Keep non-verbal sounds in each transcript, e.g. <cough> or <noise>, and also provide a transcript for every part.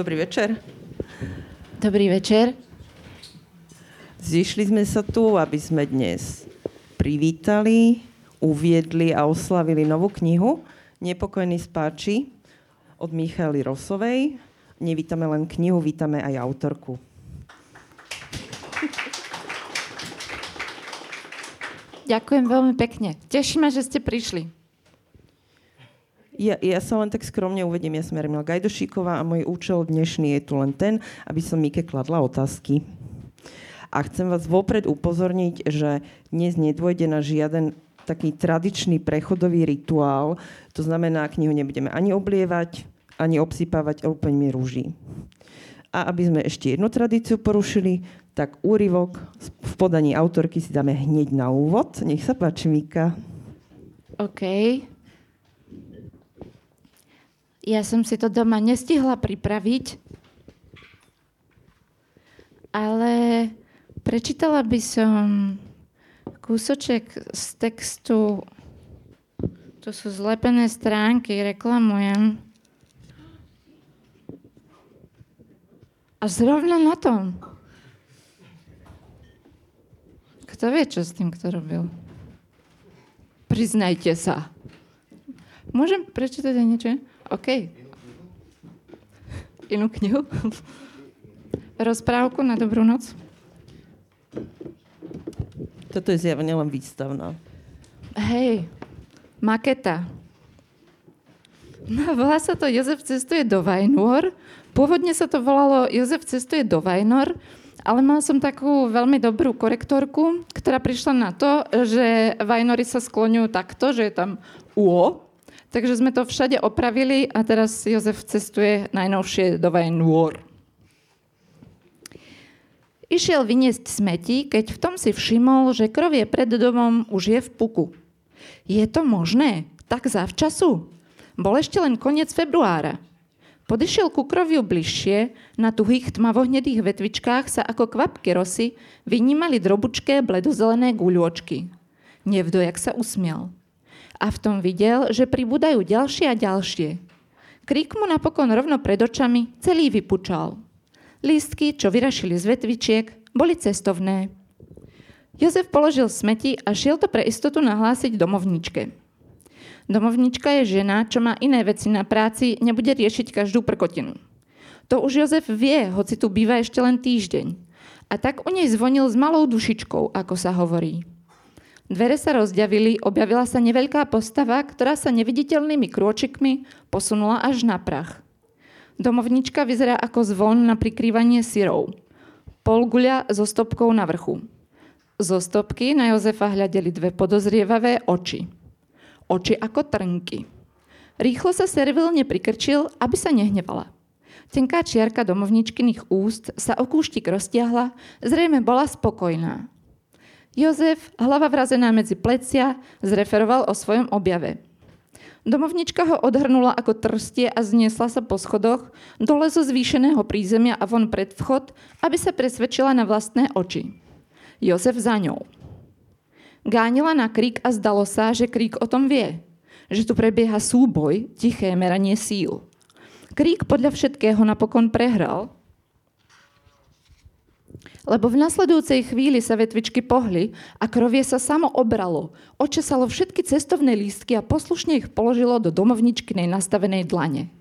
Dobrý večer. Dobrý večer. Zišli sme sa tu, aby sme dnes privítali, uviedli a oslavili novú knihu Nepokojný spáči od Michaly Rosovej. Nevítame len knihu, vítame aj autorku. Ďakujem veľmi pekne. Tešíme, že ste prišli. Ja, ja sa len tak skromne uvediem, ja som Jarmila Gajdošíková a môj účel dnešný je tu len ten, aby som Mike kladla otázky. A chcem vás vopred upozorniť, že dnes nedôjde na žiaden taký tradičný prechodový rituál. To znamená, knihu nebudeme ani oblievať, ani obsypávať mi rúží. A aby sme ešte jednu tradíciu porušili, tak úryvok v podaní autorky si dáme hneď na úvod. Nech sa páči, Mika. OK. Ja som si to doma nestihla pripraviť, ale prečítala by som kúsoček z textu. To sú zlepené stránky, reklamujem. A zrovna na tom. Kto vie, čo s tým kto robil? Priznajte sa. Môžem prečítať aj niečo? OK. Inú knihu? Rozprávku na dobrú noc? Toto je zjavne len výstavná. Hej, maketa. No, volá sa to Jozef cestuje do Vajnor. Pôvodne sa to volalo Jozef cestuje do Vajnor, ale mala som takú veľmi dobrú korektorku, ktorá prišla na to, že Vajnory sa skloňujú takto, že je tam UO, Takže sme to všade opravili a teraz Jozef cestuje najnovšie do Vajenôr. Išiel vyniesť smeti, keď v tom si všimol, že krovie pred domom už je v puku. Je to možné? Tak zavčasu? Bol ešte len koniec februára. Podišiel ku kroviu bližšie, na tuhých tmavohnedých vetvičkách sa ako kvapky rosy vynímali drobučké bledozelené guľôčky. Nevdojak sa usmiel a v tom videl, že pribúdajú ďalšie a ďalšie. Krík mu napokon rovno pred očami celý vypučal. Lístky, čo vyrašili z vetvičiek, boli cestovné. Jozef položil smeti a šiel to pre istotu nahlásiť domovničke. Domovnička je žena, čo má iné veci na práci, nebude riešiť každú prkotinu. To už Jozef vie, hoci tu býva ešte len týždeň. A tak u nej zvonil s malou dušičkou, ako sa hovorí. Dvere sa rozďavili, objavila sa neveľká postava, ktorá sa neviditeľnými krôčikmi posunula až na prach. Domovnička vyzerá ako zvon na prikrývanie syrov. Polguľa so stopkou na vrchu. Zo stopky na Jozefa hľadeli dve podozrievavé oči. Oči ako trnky. Rýchlo sa servilne prikrčil, aby sa nehnevala. Tenká čiarka domovničkyných úst sa o kúštik roztiahla, zrejme bola spokojná. Jozef, hlava vrazená medzi plecia, zreferoval o svojom objave. Domovnička ho odhrnula ako trstie a zniesla sa po schodoch dole zo zvýšeného prízemia a von pred vchod, aby sa presvedčila na vlastné oči. Jozef za ňou. Gánila na krík a zdalo sa, že krík o tom vie. Že tu prebieha súboj, tiché meranie síl. Krík podľa všetkého napokon prehral lebo v nasledujúcej chvíli sa vetvičky pohli a krovie sa samo obralo. Očesalo všetky cestovné lístky a poslušne ich položilo do domovničkinej nastavenej dlane.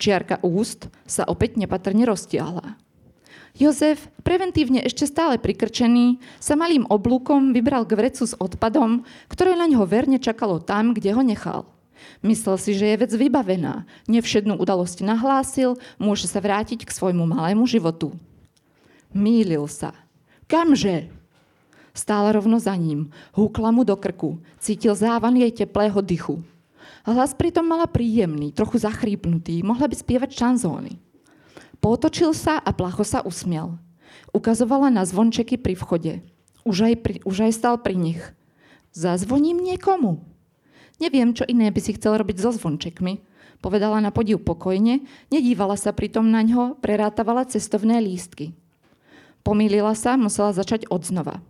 Čiarka úst sa opäť nepatrne roztiahla. Jozef, preventívne ešte stále prikrčený, sa malým oblúkom vybral k vrecu s odpadom, ktoré na ňo verne čakalo tam, kde ho nechal. Myslel si, že je vec vybavená, nevšednú udalosť nahlásil, môže sa vrátiť k svojmu malému životu. Mýlil sa. Kamže? Stála rovno za ním. Húkla mu do krku. Cítil závan jej teplého dychu. Hlas pritom mala príjemný, trochu zachrípnutý. Mohla by spievať šanzóny. Potočil sa a placho sa usmiel. Ukazovala na zvončeky pri vchode. Už aj, pri, už aj stal pri nich. Zazvoním niekomu. Neviem, čo iné by si chcel robiť so zvončekmi. Povedala na podiv pokojne, nedívala sa pritom na ňo, prerátavala cestovné lístky. Pomýlila sa, musela začať od znova.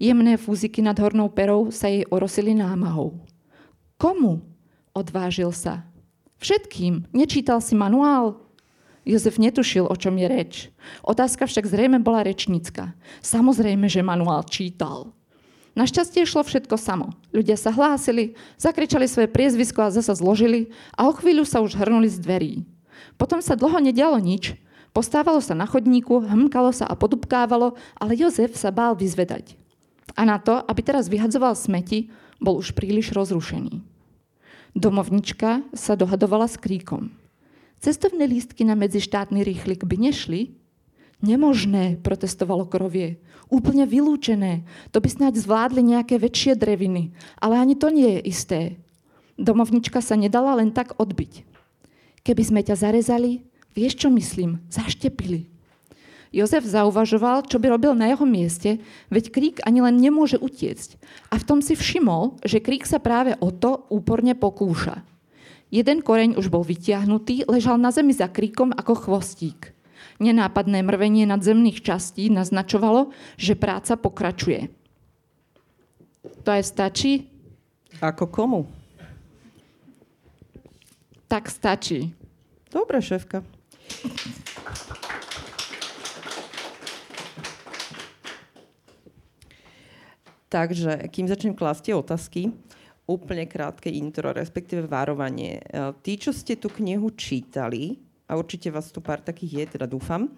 Jemné fúziky nad hornou perou sa jej orosili námahou. Komu? Odvážil sa. Všetkým. Nečítal si manuál? Jozef netušil, o čom je reč. Otázka však zrejme bola rečnícka. Samozrejme, že manuál čítal. Našťastie šlo všetko samo. Ľudia sa hlásili, zakričali svoje priezvisko a zasa zložili a o chvíľu sa už hrnuli z dverí. Potom sa dlho nedialo nič. Postávalo sa na chodníku, hmkalo sa a podupkávalo, ale Jozef sa bál vyzvedať. A na to, aby teraz vyhadzoval smeti, bol už príliš rozrušený. Domovnička sa dohadovala s kríkom. Cestovné lístky na medzištátny rýchlik by nešli? Nemožné, protestovalo krovie. Úplne vylúčené. To by snáď zvládli nejaké väčšie dreviny. Ale ani to nie je isté. Domovnička sa nedala len tak odbiť. Keby sme ťa zarezali, vieš čo myslím, zaštepili. Jozef zauvažoval, čo by robil na jeho mieste, veď krík ani len nemôže utiecť. A v tom si všimol, že krík sa práve o to úporne pokúša. Jeden koreň už bol vytiahnutý, ležal na zemi za kríkom ako chvostík. Nenápadné mrvenie nadzemných častí naznačovalo, že práca pokračuje. To aj stačí? Ako komu? Tak stačí. Dobre, šéfka. Takže, kým začnem klásť tie otázky, úplne krátke intro, respektíve varovanie. E, tí, čo ste tú knihu čítali, a určite vás tu pár takých je, teda dúfam,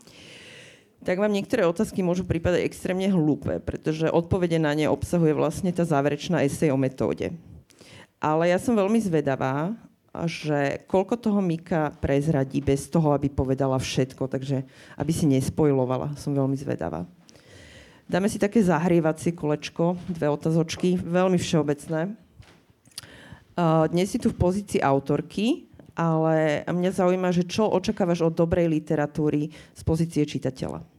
tak vám niektoré otázky môžu prípadať extrémne hlúpe, pretože odpovede na ne obsahuje vlastne tá záverečná esej o metóde. Ale ja som veľmi zvedavá, že koľko toho Mika prezradí bez toho, aby povedala všetko, takže aby si nespojlovala. Som veľmi zvedavá. Dáme si také zahrievacie kolečko, dve otázočky, veľmi všeobecné. Dnes si tu v pozícii autorky, ale mňa zaujíma, že čo očakávaš od dobrej literatúry z pozície čitateľa?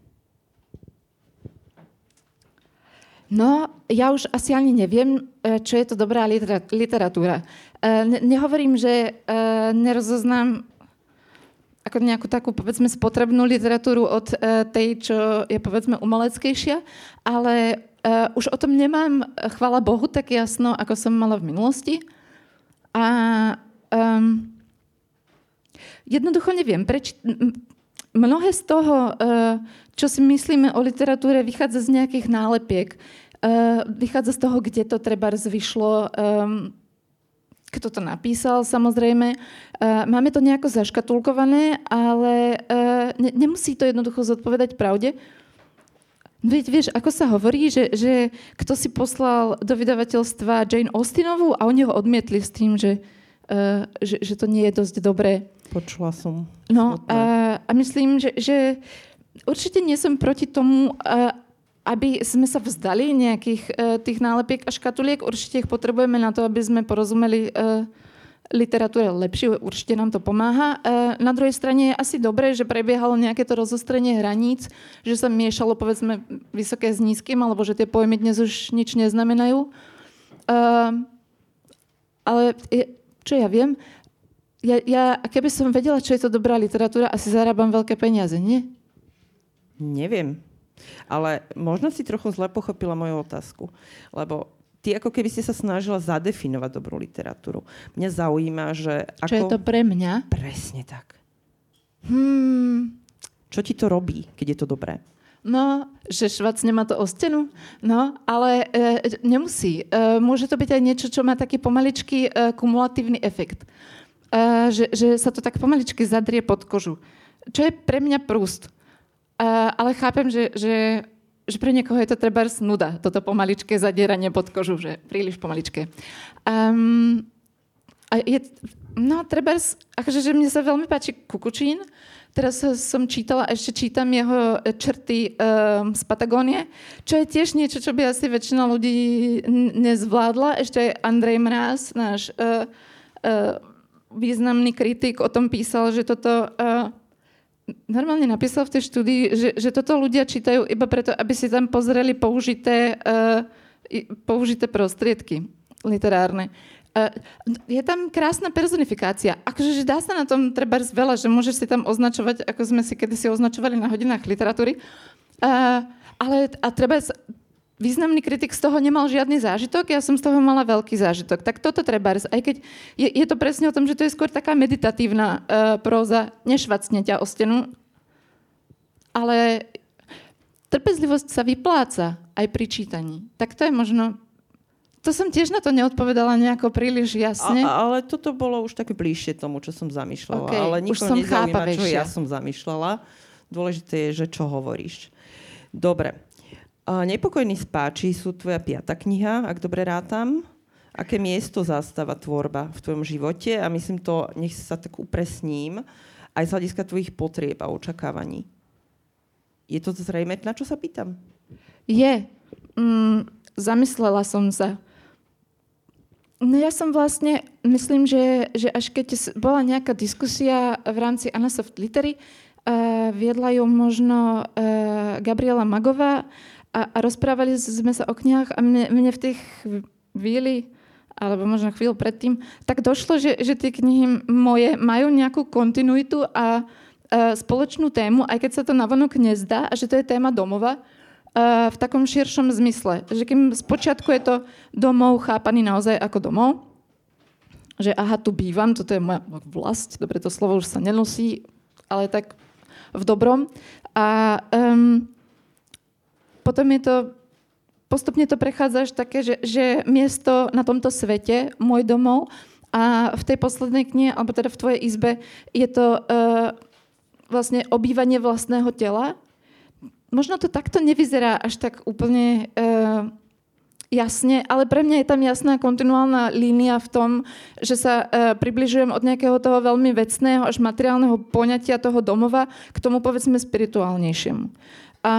No, ja už asi ani neviem, e, čo je to dobrá literatúra. E, nehovorím, že e, nerozoznám ako nejakú takú, povedzme, spotrebnú literatúru od tej, čo je, povedzme, umeleckejšia, ale už o tom nemám, chvala Bohu, tak jasno, ako som mala v minulosti. A um, jednoducho neviem, preč, mnohé z toho, uh, čo si myslíme o literatúre, vychádza z nejakých nálepiek. Uh, vychádza z toho, kde to treba vyšlo, um, kto to napísal, samozrejme. Máme to nejako zaškatulkované, ale ne, nemusí to jednoducho zodpovedať pravde. Veď vieš, ako sa hovorí, že, že kto si poslal do vydavateľstva Jane Austenovú a oni ho odmietli s tým, že, že, že to nie je dosť dobré. Počula som. No a, a myslím, že, že určite nie som proti tomu, uh, aby sme sa vzdali nejakých uh, tých nálepiek a škatuliek. Určite ich potrebujeme na to, aby sme porozumeli uh, literatúre lepšie, určite nám to pomáha. E, na druhej strane je asi dobré, že prebiehalo nejaké to rozostrenie hraníc, že sa miešalo povedzme vysoké s nízkym, alebo že tie pojmy dnes už nič neznamenajú. E, ale čo ja viem, ja, ja, keby som vedela, čo je to dobrá literatúra, asi zarábam veľké peniaze, nie? Neviem. Ale možno si trochu zle pochopila moju otázku. Lebo ty ako keby si sa snažila zadefinovať dobrú literatúru. Mňa zaujíma, že... Ako... Čo je to pre mňa? Presne tak. Hmm. Čo ti to robí, keď je to dobré? No, že švac nemá to o stenu, no, ale e, nemusí. E, môže to byť aj niečo, čo má taký pomaličký e, kumulatívny efekt. E, že, že sa to tak pomaličky zadrie pod kožu. Čo je pre mňa prúst. E, ale chápem, že, že že pre niekoho je to treba nuda, toto pomaličké zadieranie pod kožu, že príliš pomaličké. Um, a je, no, treba, akože, že mne sa veľmi páči Kukučín. Teraz som čítala, ešte čítam jeho črty um, z Patagónie, čo je tiež niečo, čo by asi väčšina ľudí nezvládla. Ešte aj Andrej Mráz, náš uh, uh, významný kritik, o tom písal, že toto uh, normálne napísal v tej štúdii, že, že toto ľudia čítajú iba preto, aby si tam pozreli použité, uh, použité prostriedky literárne. Uh, je tam krásna personifikácia. Akože že dá sa na tom treba veľa, že môžeš si tam označovať, ako sme si kedysi označovali na hodinách literatúry. Uh, ale a treba významný kritik z toho nemal žiadny zážitok, ja som z toho mala veľký zážitok. Tak toto treba, aj keď je, je to presne o tom, že to je skôr taká meditatívna uh, próza, nešvacne ťa o stenu, ale trpezlivosť sa vypláca aj pri čítaní. Tak to je možno to som tiež na to neodpovedala nejako príliš jasne. A, ale toto bolo už také bližšie tomu, čo som zamýšľala. Okay, ale už som nezaujíma, čo ja som zamýšľala. Dôležité je, že čo hovoríš. Dobre. Nepokojný spáči sú tvoja piata kniha, ak dobre rátam. Aké miesto zastáva tvorba v tvojom živote? A myslím to, nech sa tak upresním, aj z hľadiska tvojich potrieb a očakávaní. Je to zrejme, na čo sa pýtam? Je. Mm, zamyslela som sa. No ja som vlastne, myslím, že, že až keď bola nejaká diskusia v rámci Anasoft Litery, uh, viedla ju možno uh, Gabriela Magová a, a rozprávali sme sa o knihách a mne, mne v tej chvíli alebo možno chvíľu predtým, tak došlo, že, že tie knihy moje majú nejakú kontinuitu a, a spoločnú tému, aj keď sa to navonok nezdá, a že to je téma domova, a v takom širšom zmysle. Že kým spočiatku je to domov chápaný naozaj ako domov, že aha, tu bývam, toto je moja vlast, dobre, to slovo už sa nenosí, ale tak v dobrom. A um, potom je to, postupne to prechádza až také, že, že miesto na tomto svete, môj domov, a v tej poslednej knihe, alebo teda v tvojej izbe, je to uh, vlastne obývanie vlastného tela. Možno to takto nevyzerá až tak úplne uh, jasne, ale pre mňa je tam jasná kontinuálna línia v tom, že sa uh, približujem od nejakého toho veľmi vecného až materiálneho poňatia toho domova k tomu povedzme spirituálnejšiemu. A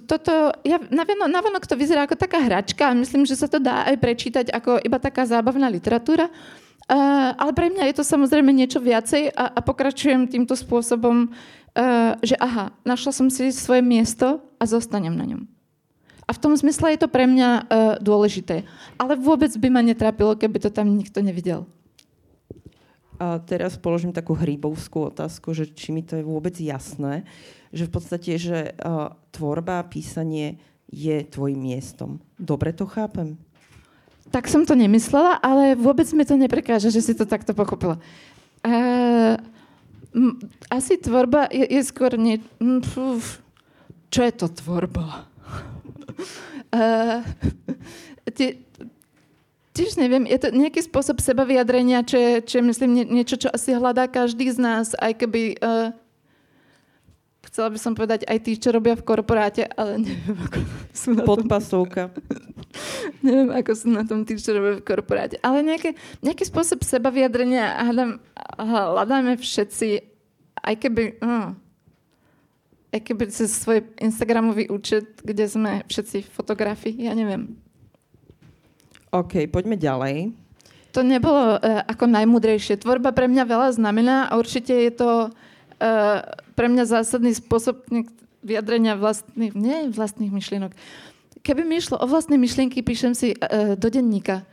toto, ja, navonok to vyzerá ako taká hračka a myslím, že sa to dá aj prečítať ako iba taká zábavná literatúra. Uh, ale pre mňa je to samozrejme niečo viacej a, a pokračujem týmto spôsobom, uh, že aha, našla som si svoje miesto a zostanem na ňom. A v tom zmysle je to pre mňa uh, dôležité. Ale vôbec by ma netrápilo, keby to tam nikto nevidel. A teraz položím takú hrybovskú otázku, že či mi to je vôbec jasné. Uh, že v podstate, že uh, tvorba, písanie je tvojim miestom. Dobre to chápem? Tak som to nemyslela, ale vôbec mi to neprekáže, že si to takto pochopila. Uh, asi tvorba je, je skôr nie... Čo je to tvorba? uh, <laughs> tie, tiež neviem, je to nejaký spôsob seba vyjadrenia, čo je, čo je myslím, nie, niečo, čo asi hľadá každý z nás, aj keby uh, chcela by som povedať aj tí, čo robia v korporáte, ale neviem, ako sú na Podpasovka. <laughs> neviem, ako sú na tom tí, čo robia v korporáte. Ale nejaké, nejaký spôsob seba vyjadrenia hľadám, hľadáme všetci, aj keby... Uh, aj keby cez svoj Instagramový účet, kde sme všetci fotografi, ja neviem. OK, poďme ďalej. To nebolo uh, ako najmudrejšie. Tvorba pre mňa veľa znamená a určite je to pre mňa zásadný spôsob vyjadrenia vlastných, nie vlastných myšlienok. Keby mi išlo o vlastné myšlienky, píšem si uh, do denníka.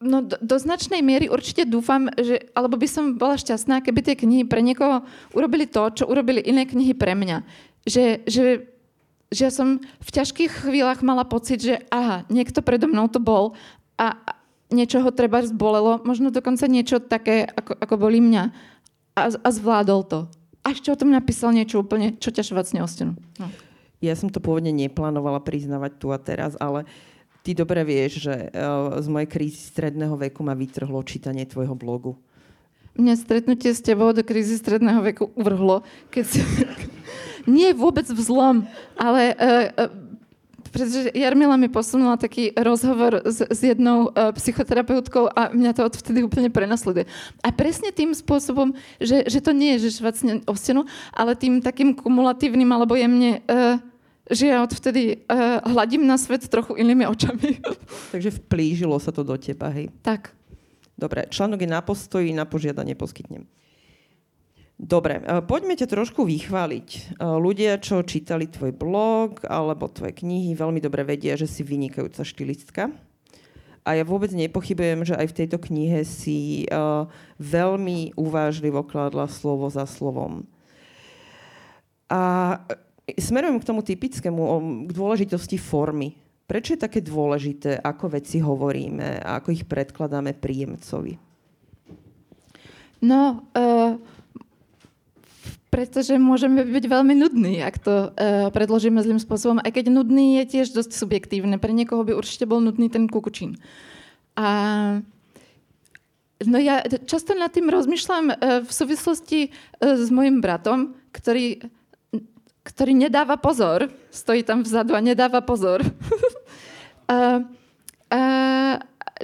No do, do značnej miery určite dúfam, že, alebo by som bola šťastná, keby tie knihy pre niekoho urobili to, čo urobili iné knihy pre mňa. Že, že, že ja som v ťažkých chvíľach mala pocit, že aha, niekto predo mnou to bol a niečo ho treba zbolelo, možno dokonca niečo také, ako, ako boli mňa a, a zvládol to. A ešte o tom napísal niečo úplne, čo ťa švacne o stenu. No. Ja som to pôvodne neplánovala priznavať tu a teraz, ale ty dobre vieš, že uh, z mojej krízy stredného veku ma vytrhlo čítanie tvojho blogu. Mňa stretnutie s tebou do krízy stredného veku uvrhlo, keď si... <laughs> Nie vôbec vzlom, ale uh, uh, pretože Jarmila mi posunula taký rozhovor s, s jednou uh, psychoterapeutkou a mňa to odvtedy úplne prenasleduje. A presne tým spôsobom, že, že to nie je, že švacne o stenu, ale tým takým kumulatívnym alebo jemne, uh, že ja odvtedy uh, hladím na svet trochu inými očami. <laughs> Takže vplížilo sa to do teba, hej? Tak. Dobre, článok je na postoji, na požiadanie poskytnem. Dobre, e, poďme ťa trošku vychváliť. E, ľudia, čo čítali tvoj blog alebo tvoje knihy, veľmi dobre vedia, že si vynikajúca štilistka. A ja vôbec nepochybujem, že aj v tejto knihe si uh, veľmi uvážlivo kladla slovo za slovom. A smerujem k tomu typickému, k dôležitosti formy. Prečo je také dôležité, ako veci hovoríme a ako ich predkladáme príjemcovi? No, uh, pretože môžeme byť veľmi nudní, ak to uh, predložíme zlým spôsobom. Aj keď nudný je tiež dosť subjektívne. Pre niekoho by určite bol nudný ten kukučín. A no ja často nad tým rozmýšľam uh, v súvislosti uh, s mojim bratom, ktorý, ktorý nedáva pozor. Stojí tam vzadu a nedáva pozor. <laughs> uh, uh,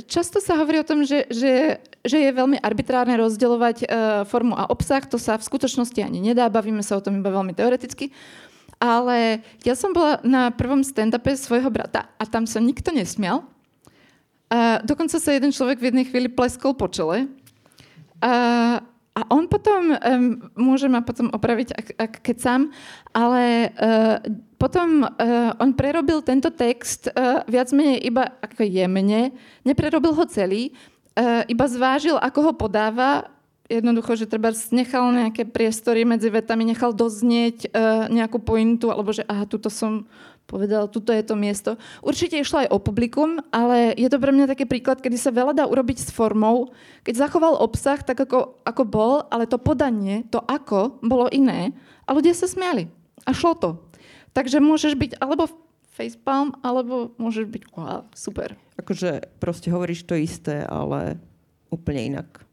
často sa hovorí o tom, že, že že je veľmi arbitrárne rozdeľovať uh, formu a obsah. To sa v skutočnosti ani nedá, bavíme sa o tom iba veľmi teoreticky. Ale ja som bola na prvom stand-upe svojho brata a tam sa nikto nesmial. Uh, dokonca sa jeden človek v jednej chvíli pleskol po čele. Uh, a on potom, um, môže ma potom opraviť, ak, ak keď sám, ale uh, potom uh, on prerobil tento text uh, viac menej iba ako jemne, neprerobil ho celý, iba zvážil, ako ho podáva, jednoducho, že treba nechal nejaké priestory medzi vetami, nechal doznieť uh, nejakú pointu, alebo že aha, tuto som povedal, tuto je to miesto. Určite išlo aj o publikum, ale je to pre mňa taký príklad, kedy sa veľa dá urobiť s formou, keď zachoval obsah tak, ako, ako bol, ale to podanie, to ako, bolo iné a ľudia sa smiali. A šlo to. Takže môžeš byť alebo facepalm, alebo môžeš byť wow, super. Akože proste hovoríš to isté, ale úplne inak.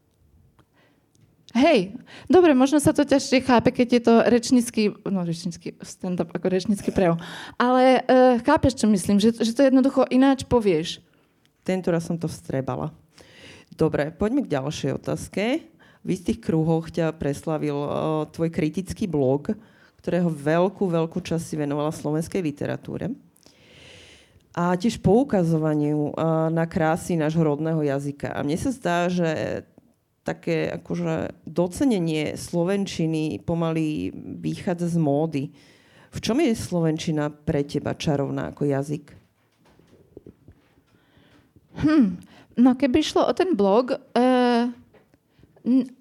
Hej, dobre, možno sa to ťažšie chápe, keď je to rečnícky, no rečnícky stand-up ako rečnícky prejav. Ale uh, chápeš, čo myslím, že, že to jednoducho ináč povieš. Tento raz som to vstrebala. Dobre, poďme k ďalšej otázke. V istých kruhoch ťa preslavil uh, tvoj kritický blog, ktorého veľkú, veľkú časť si venovala slovenskej literatúre a tiež poukazovaniu na krásy nášho rodného jazyka. A mne sa zdá, že také akože docenenie slovenčiny pomaly vychádza z módy. V čom je slovenčina pre teba čarovná ako jazyk? Hm, no keby šlo o ten blog, uh,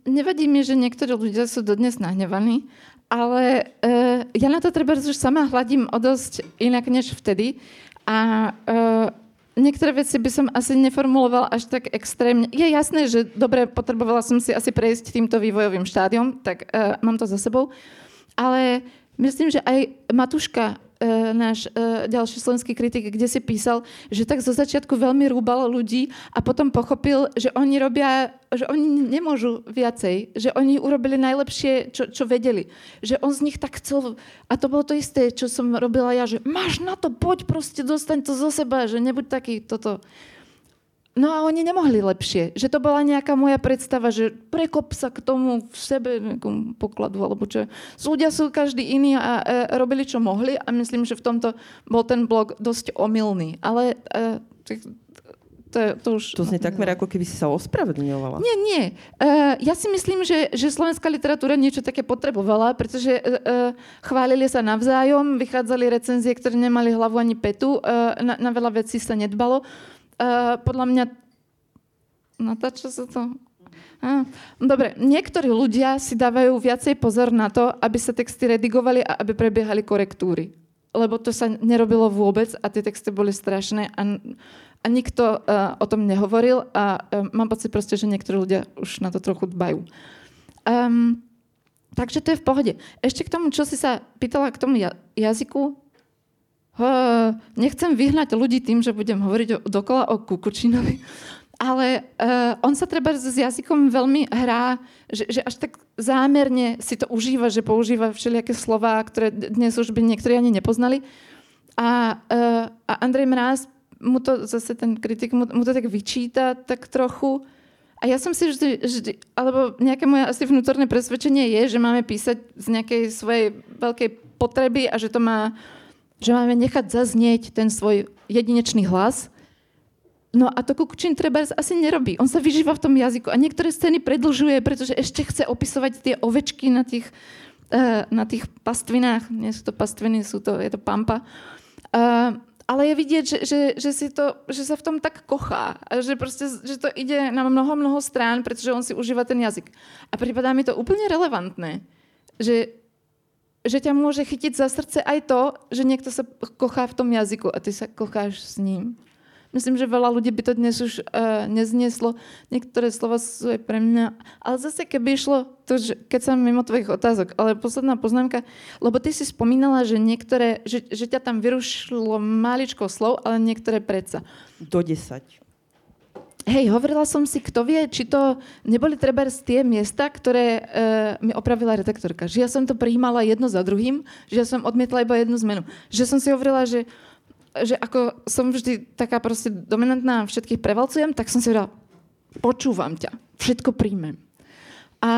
nevadí mi, že niektorí ľudia sú dodnes nahnevaní, ale uh, ja na to treba už sama hľadím o dosť inak než vtedy. A uh, niektoré veci by som asi neformulovala až tak extrémne. Je jasné, že dobre, potrebovala som si asi prejsť týmto vývojovým štádiom, tak uh, mám to za sebou. Ale myslím, že aj Matuška E, náš e, ďalší slovenský kritik, kde si písal, že tak zo začiatku veľmi rúbal ľudí a potom pochopil, že oni robia, že oni nemôžu viacej, že oni urobili najlepšie, čo, čo vedeli. Že on z nich tak chcel, a to bolo to isté, čo som robila ja, že máš na to, poď proste, dostaň to zo seba, že nebuď taký toto. No a oni nemohli lepšie. Že to bola nejaká moja predstava, že prekop sa k tomu v sebe nejakom pokladu, alebo čo. Ľudia sú každý iný a e, robili, čo mohli a myslím, že v tomto bol ten blog dosť omylný. Ale e, to, to už... To znie takmer ako keby si sa ospravedlňovala. Nie, nie. Uh, ja si myslím, že, že slovenská literatúra niečo také potrebovala, pretože uh, chválili sa navzájom, vychádzali recenzie, ktoré nemali hlavu ani petu, uh, na, na veľa vecí sa nedbalo. Uh, podľa mňa... Natáča sa to? Ah, dobre, niektorí ľudia si dávajú viacej pozor na to, aby sa texty redigovali a aby prebiehali korektúry. Lebo to sa nerobilo vôbec a tie texty boli strašné a, a nikto uh, o tom nehovoril a uh, mám pocit proste, že niektorí ľudia už na to trochu dbajú. Um, takže to je v pohode. Ešte k tomu, čo si sa pýtala k tomu jazyku, nechcem vyhnať ľudí tým, že budem hovoriť dokola o Kukučinovi, <laughs> ale uh, on sa treba s jazykom veľmi hrá, že, že až tak zámerne si to užíva, že používa všelijaké slova, ktoré dnes už by niektorí ani nepoznali. A, uh, a Andrej Mráz mu to zase ten kritik mu, mu to tak vyčíta tak trochu. A ja som si vždy, vždy, alebo nejaké moje asi vnútorné presvedčenie je, že máme písať z nejakej svojej veľkej potreby a že to má že máme nechať zaznieť ten svoj jedinečný hlas. No a to Kukučin treba asi nerobí. On sa vyžíva v tom jazyku a niektoré scény predlžuje, pretože ešte chce opisovať tie ovečky na tých, uh, na tých pastvinách. Nie sú to pastviny, sú to, je to pampa. Uh, ale je vidieť, že, že, že, si to, že sa v tom tak kochá. A že, proste, že to ide na mnoho, mnoho strán, pretože on si užíva ten jazyk. A prípadá mi to úplne relevantné. Že že ťa môže chytiť za srdce aj to, že niekto sa kochá v tom jazyku a ty sa kocháš s ním. Myslím, že veľa ľudí by to dnes už uh, neznieslo. Niektoré slova sú aj pre mňa. Ale zase, keby išlo, to, že keď som mimo tvojich otázok, ale posledná poznámka, lebo ty si spomínala, že niektoré, že, že ťa tam vyrušilo maličko slov, ale niektoré predsa. Do 10. Hej, hovorila som si, kto vie, či to neboli treba z tie miesta, ktoré uh, mi opravila redaktorka. Že ja som to prijímala jedno za druhým, že ja som odmietla iba jednu zmenu. Že som si hovorila, že že ako som vždy taká proste dominantná, všetkých prevalcujem, tak som si hovorila, počúvam ťa, všetko príjmem. A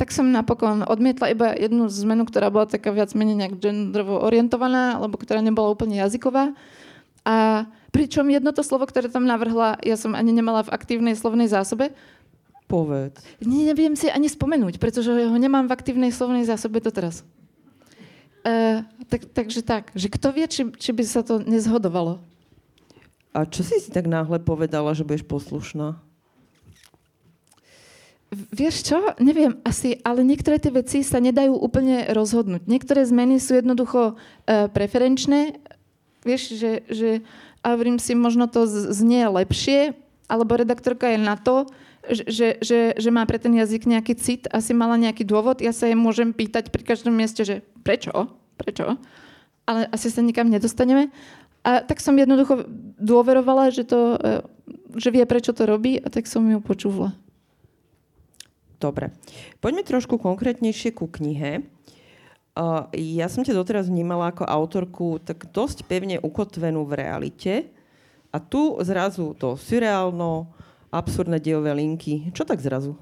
tak som napokon odmietla iba jednu zmenu, ktorá bola taká viac menej nejak genderovo orientovaná, alebo ktorá nebola úplne jazyková. A pričom jedno to slovo, ktoré tam navrhla, ja som ani nemala v aktívnej slovnej zásobe. Povedz. Ne, neviem si ani spomenúť, pretože ho nemám v aktívnej slovnej zásobe to teraz. Uh, tak, takže tak, že kto vie, či, či by sa to nezhodovalo. A čo si si tak náhle povedala, že budeš poslušná? Vieš čo? Neviem asi, ale niektoré tie veci sa nedajú úplne rozhodnúť. Niektoré zmeny sú jednoducho uh, preferenčné. Vieš, že, že a hovorím si, možno to znie lepšie, alebo redaktorka je na to, že, že, že má pre ten jazyk nejaký cit, asi mala nejaký dôvod. Ja sa jej môžem pýtať pri každom mieste, že prečo? Prečo? Ale asi sa nikam nedostaneme. A tak som jednoducho dôverovala, že, to, e, že vie, prečo to robí a tak som ju počúvala. Dobre. Poďme trošku konkrétnejšie ku knihe. Ja som ťa doteraz vnímala ako autorku tak dosť pevne ukotvenú v realite. A tu zrazu to surreálno, absurdné dejové linky. Čo tak zrazu?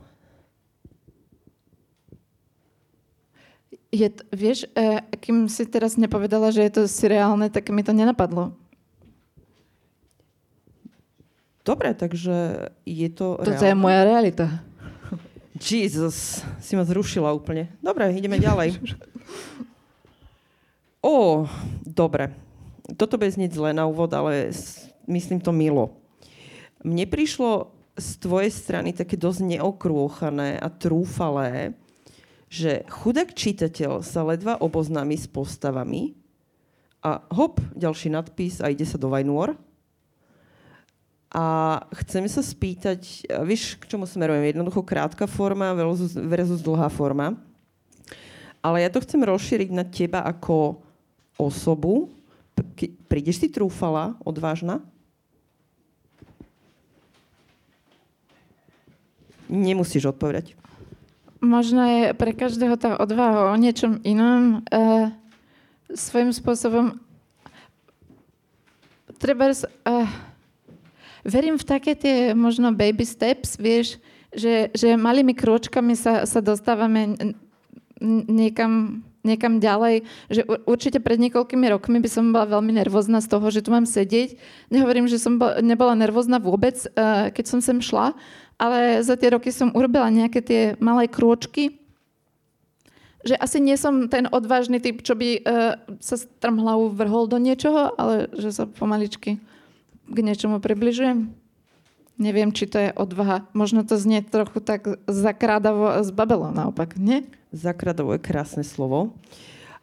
Je, vieš, e, kým si teraz nepovedala, že je to surreálne, tak mi to nenapadlo. Dobre, takže je to Toto reálne. je moja realita. Jesus, si ma zrušila úplne. Dobre, ideme ďalej. <laughs> Ó, dobre. Toto bez znieť zle na úvod, ale myslím to milo. Mne prišlo z tvojej strany také dosť neokrôchané a trúfalé, že chudák čitateľ sa ledva oboznámi s postavami a hop, ďalší nadpis a ide sa do Vajnúor. A chcem sa spýtať, vieš, k čomu smerujem? Jednoducho krátka forma versus, versus dlhá forma. Ale ja to chcem rozšíriť na teba ako osobu. Prídeš si trúfala, odvážna? Nemusíš odpovedať. Možno je pre každého tá odvaha o niečom inom. Uh, svojím spôsobom treba... Uh, verím v také tie možno baby steps, vieš, že, že malými kročkami sa, sa dostávame niekam, niekam ďalej. Že určite pred niekoľkými rokmi by som bola veľmi nervózna z toho, že tu mám sedieť. Nehovorím, že som nebola nervózna vôbec, uh, keď som sem šla, ale za tie roky som urobila nejaké tie malé krôčky, že asi nie som ten odvážny typ, čo by uh, sa strmhlavou vrhol do niečoho, ale že sa pomaličky k niečomu približujem. Neviem, či to je odvaha. Možno to znie trochu tak zakrádavo z Babylon naopak, nie? Zakrádavo je krásne slovo.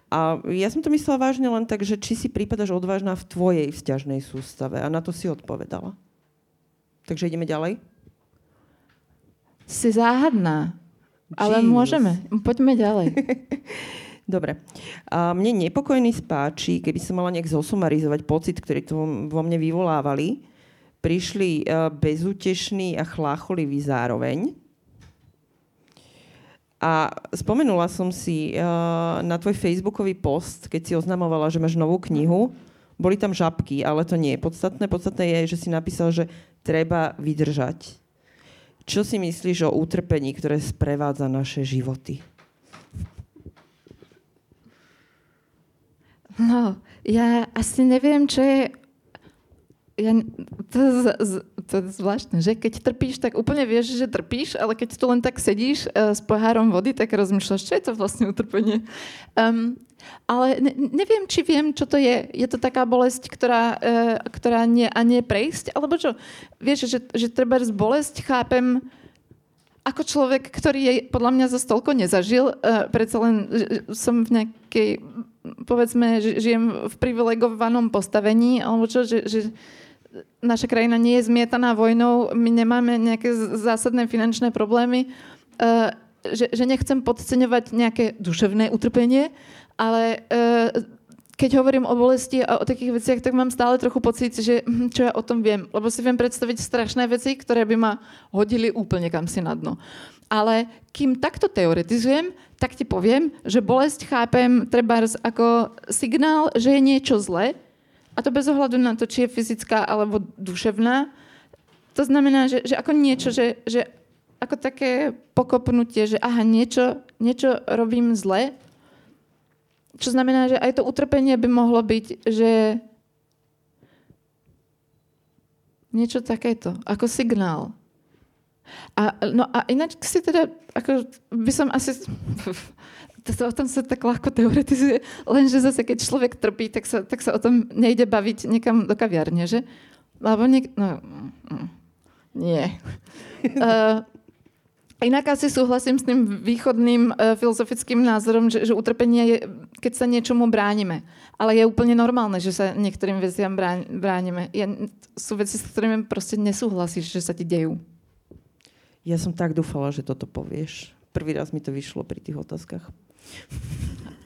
A ja som to myslela vážne len tak, že či si prípadaš odvážna v tvojej vzťažnej sústave. A na to si odpovedala. Takže ideme ďalej si záhadná. Ale Jesus. môžeme. Poďme ďalej. <laughs> Dobre. A mne nepokojný spáči, keby som mala nejak zosumarizovať pocit, ktorý to vo mne vyvolávali. Prišli uh, bezútešný a chlácholivý zároveň. A spomenula som si uh, na tvoj facebookový post, keď si oznamovala, že máš novú knihu. Boli tam žabky, ale to nie je podstatné. Podstatné je, že si napísal, že treba vydržať. Čo si myslíš o utrpení, ktoré sprevádza naše životy? No, ja asi neviem, čo je... Ja, to, to je zvláštne, že keď trpíš, tak úplne vieš, že trpíš, ale keď tu len tak sedíš uh, s pohárom vody, tak rozmýšľaš, čo je to vlastne utrpenie. Um, ale ne, neviem, či viem, čo to je. Je to taká bolesť, ktorá, e, ktorá nie a nie prejsť? Alebo čo? Vieš, že, že treba z bolesť chápem ako človek, ktorý je podľa mňa za stolko nezažil, uh, predsa len som v nejakej, povedzme, žijem v privilegovanom postavení, alebo čo, že, že naša krajina nie je zmietaná vojnou, my nemáme nejaké zásadné finančné problémy, uh, že, že nechcem podceňovať nejaké duševné utrpenie, ale uh, keď hovorím o bolesti a o takých veciach, tak mám stále trochu pocit, že hm, čo ja o tom viem. Lebo si viem predstaviť strašné veci, ktoré by ma hodili úplne kam si na dno. Ale kým takto teoretizujem, tak ti poviem, že bolesť chápem treba ako signál, že je niečo zlé, a to bez ohľadu na to, či je fyzická alebo duševná. To znamená, že, že ako niečo, že, že ako také pokopnutie, že aha, niečo, niečo robím zle čo znamená, že aj to utrpenie by mohlo byť, že niečo takéto, ako signál. A, no a ináč si teda, ako by som asi, <laughs> to o tom sa tak ľahko teoretizuje, lenže zase keď človek trpí, tak sa, tak sa o tom nejde baviť niekam do kaviarne, že? Lebo niek- no, mm, nie. Uh, <laughs> Inak asi súhlasím s tým východným uh, filozofickým názorom, že, že utrpenie je, keď sa niečomu bránime. Ale je úplne normálne, že sa niektorým veciam bránime. Je, sú veci, s ktorými proste nesúhlasíš, že sa ti dejú. Ja som tak dúfala, že toto povieš. Prvý raz mi to vyšlo pri tých otázkach.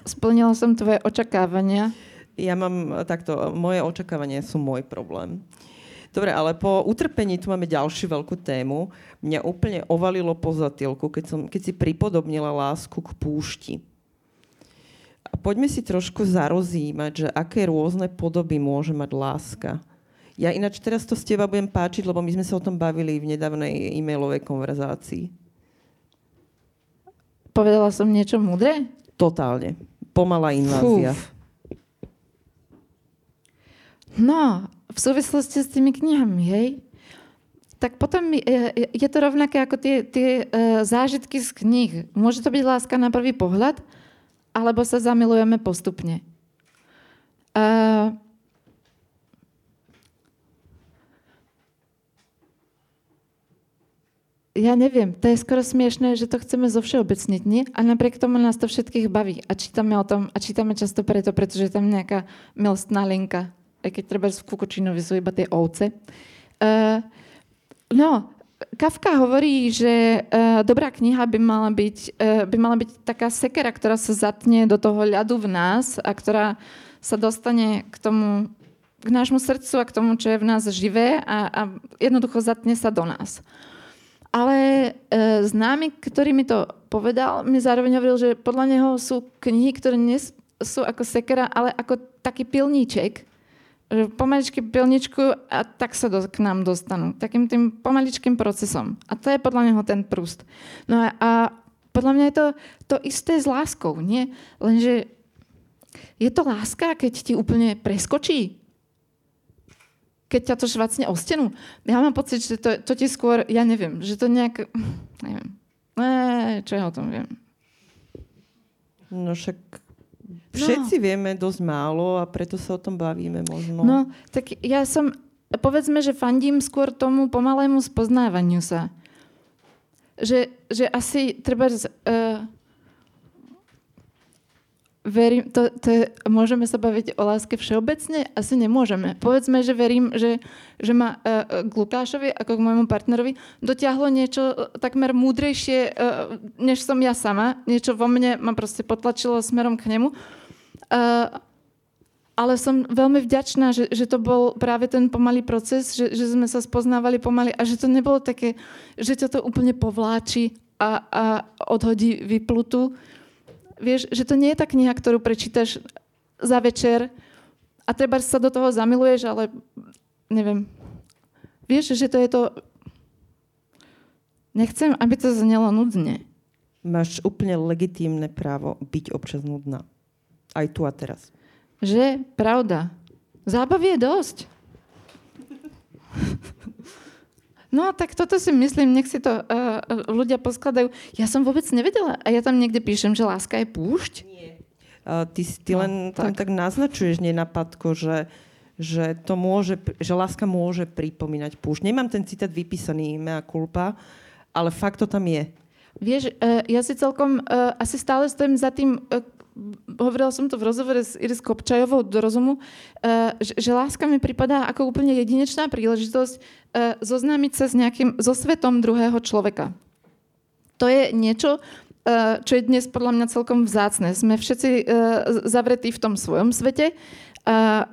Splnila som tvoje očakávania. Ja mám takto, moje očakávania sú môj problém. Uh, Dobre, ale po utrpení tu máme ďalšiu veľkú tému. Mňa úplne ovalilo po zatilku, keď, som, keď si pripodobnila lásku k púšti. A poďme si trošku zarozímať, že aké rôzne podoby môže mať láska. Ja ináč teraz to z teba budem páčiť, lebo my sme sa o tom bavili v nedávnej e-mailovej konverzácii. Povedala som niečo mudré? Totálne. Pomalá invázia. Fuf. No, v súvislosti s tými knihami, hej? Tak potom je, je to rovnaké ako tie, tie uh, zážitky z knih. Môže to byť láska na prvý pohľad, alebo sa zamilujeme postupne. Uh, ja neviem, to je skoro smiešné, že to chceme zo všeobecniť, nie? A napriek tomu nás to všetkých baví. A čítame o tom, a čítame často preto, pretože je tam nejaká milostná linka aj keď treba v Kukočinovi sú iba tie ovce. Uh, no, Kafka hovorí, že uh, dobrá kniha by mala, byť, uh, by mala byť taká sekera, ktorá sa zatne do toho ľadu v nás a ktorá sa dostane k tomu, k nášmu srdcu a k tomu, čo je v nás živé a, a jednoducho zatne sa do nás. Ale e, známy, ktorý mi to povedal, mi zároveň hovoril, že podľa neho sú knihy, ktoré nie sú ako sekera, ale ako taký pilníček, že pomaličky pilničku a tak sa do, k nám dostanú. Takým tým pomaličkým procesom. A to je podľa neho ten prúst. No a, a podľa mňa je to to isté s láskou, nie? Lenže je to láska, keď ti úplne preskočí? Keď ťa to švacne o stenu? Ja mám pocit, že to, to ti skôr, ja neviem, že to nejak, neviem. Ne, čo ja o tom viem? No však Všetci no. vieme dosť málo a preto sa o tom bavíme možno. No, tak ja som, povedzme, že fandím skôr tomu pomalému spoznávaniu sa. Že, že asi treba... Uh, verím, to, to je, môžeme sa baviť o láske všeobecne? Asi nemôžeme. Povedzme, že verím, že, že ma uh, k Lukášovi, ako k môjmu partnerovi, dotiahlo niečo takmer múdrejšie, uh, než som ja sama. Niečo vo mne ma proste potlačilo smerom k nemu. Uh, ale som veľmi vďačná, že, že to bol práve ten pomalý proces, že, že sme sa spoznávali pomaly a že to nebolo také, že ťa to úplne povláči a, a odhodí vyplutu vieš, že to nie je tá kniha, ktorú prečítaš za večer a treba sa do toho zamiluješ, ale neviem. Vieš, že to je to... Nechcem, aby to znelo nudne. Máš úplne legitímne právo byť občas nudná. Aj tu a teraz. Že? Pravda. Zábavy je dosť. No tak toto si myslím, nech si to uh, ľudia poskladajú. Ja som vôbec nevedela. A ja tam niekde píšem, že láska je púšť? Nie. Uh, ty, ty no, len tak. tam tak naznačuješ nenapadko, že, že, to môže, že láska môže pripomínať púšť. Nemám ten citát vypísaný, mea culpa, ale fakt to tam je. Vieš, uh, ja si celkom uh, asi stále stojím za tým, uh, hovorila som to v rozhovore s Iris Kopčajovou do rozumu, uh, že, že láska mi pripadá ako úplne jedinečná príležitosť uh, zoznámiť sa s nejakým, so svetom druhého človeka. To je niečo, uh, čo je dnes podľa mňa celkom vzácne. Sme všetci zavretí v tom svojom svete a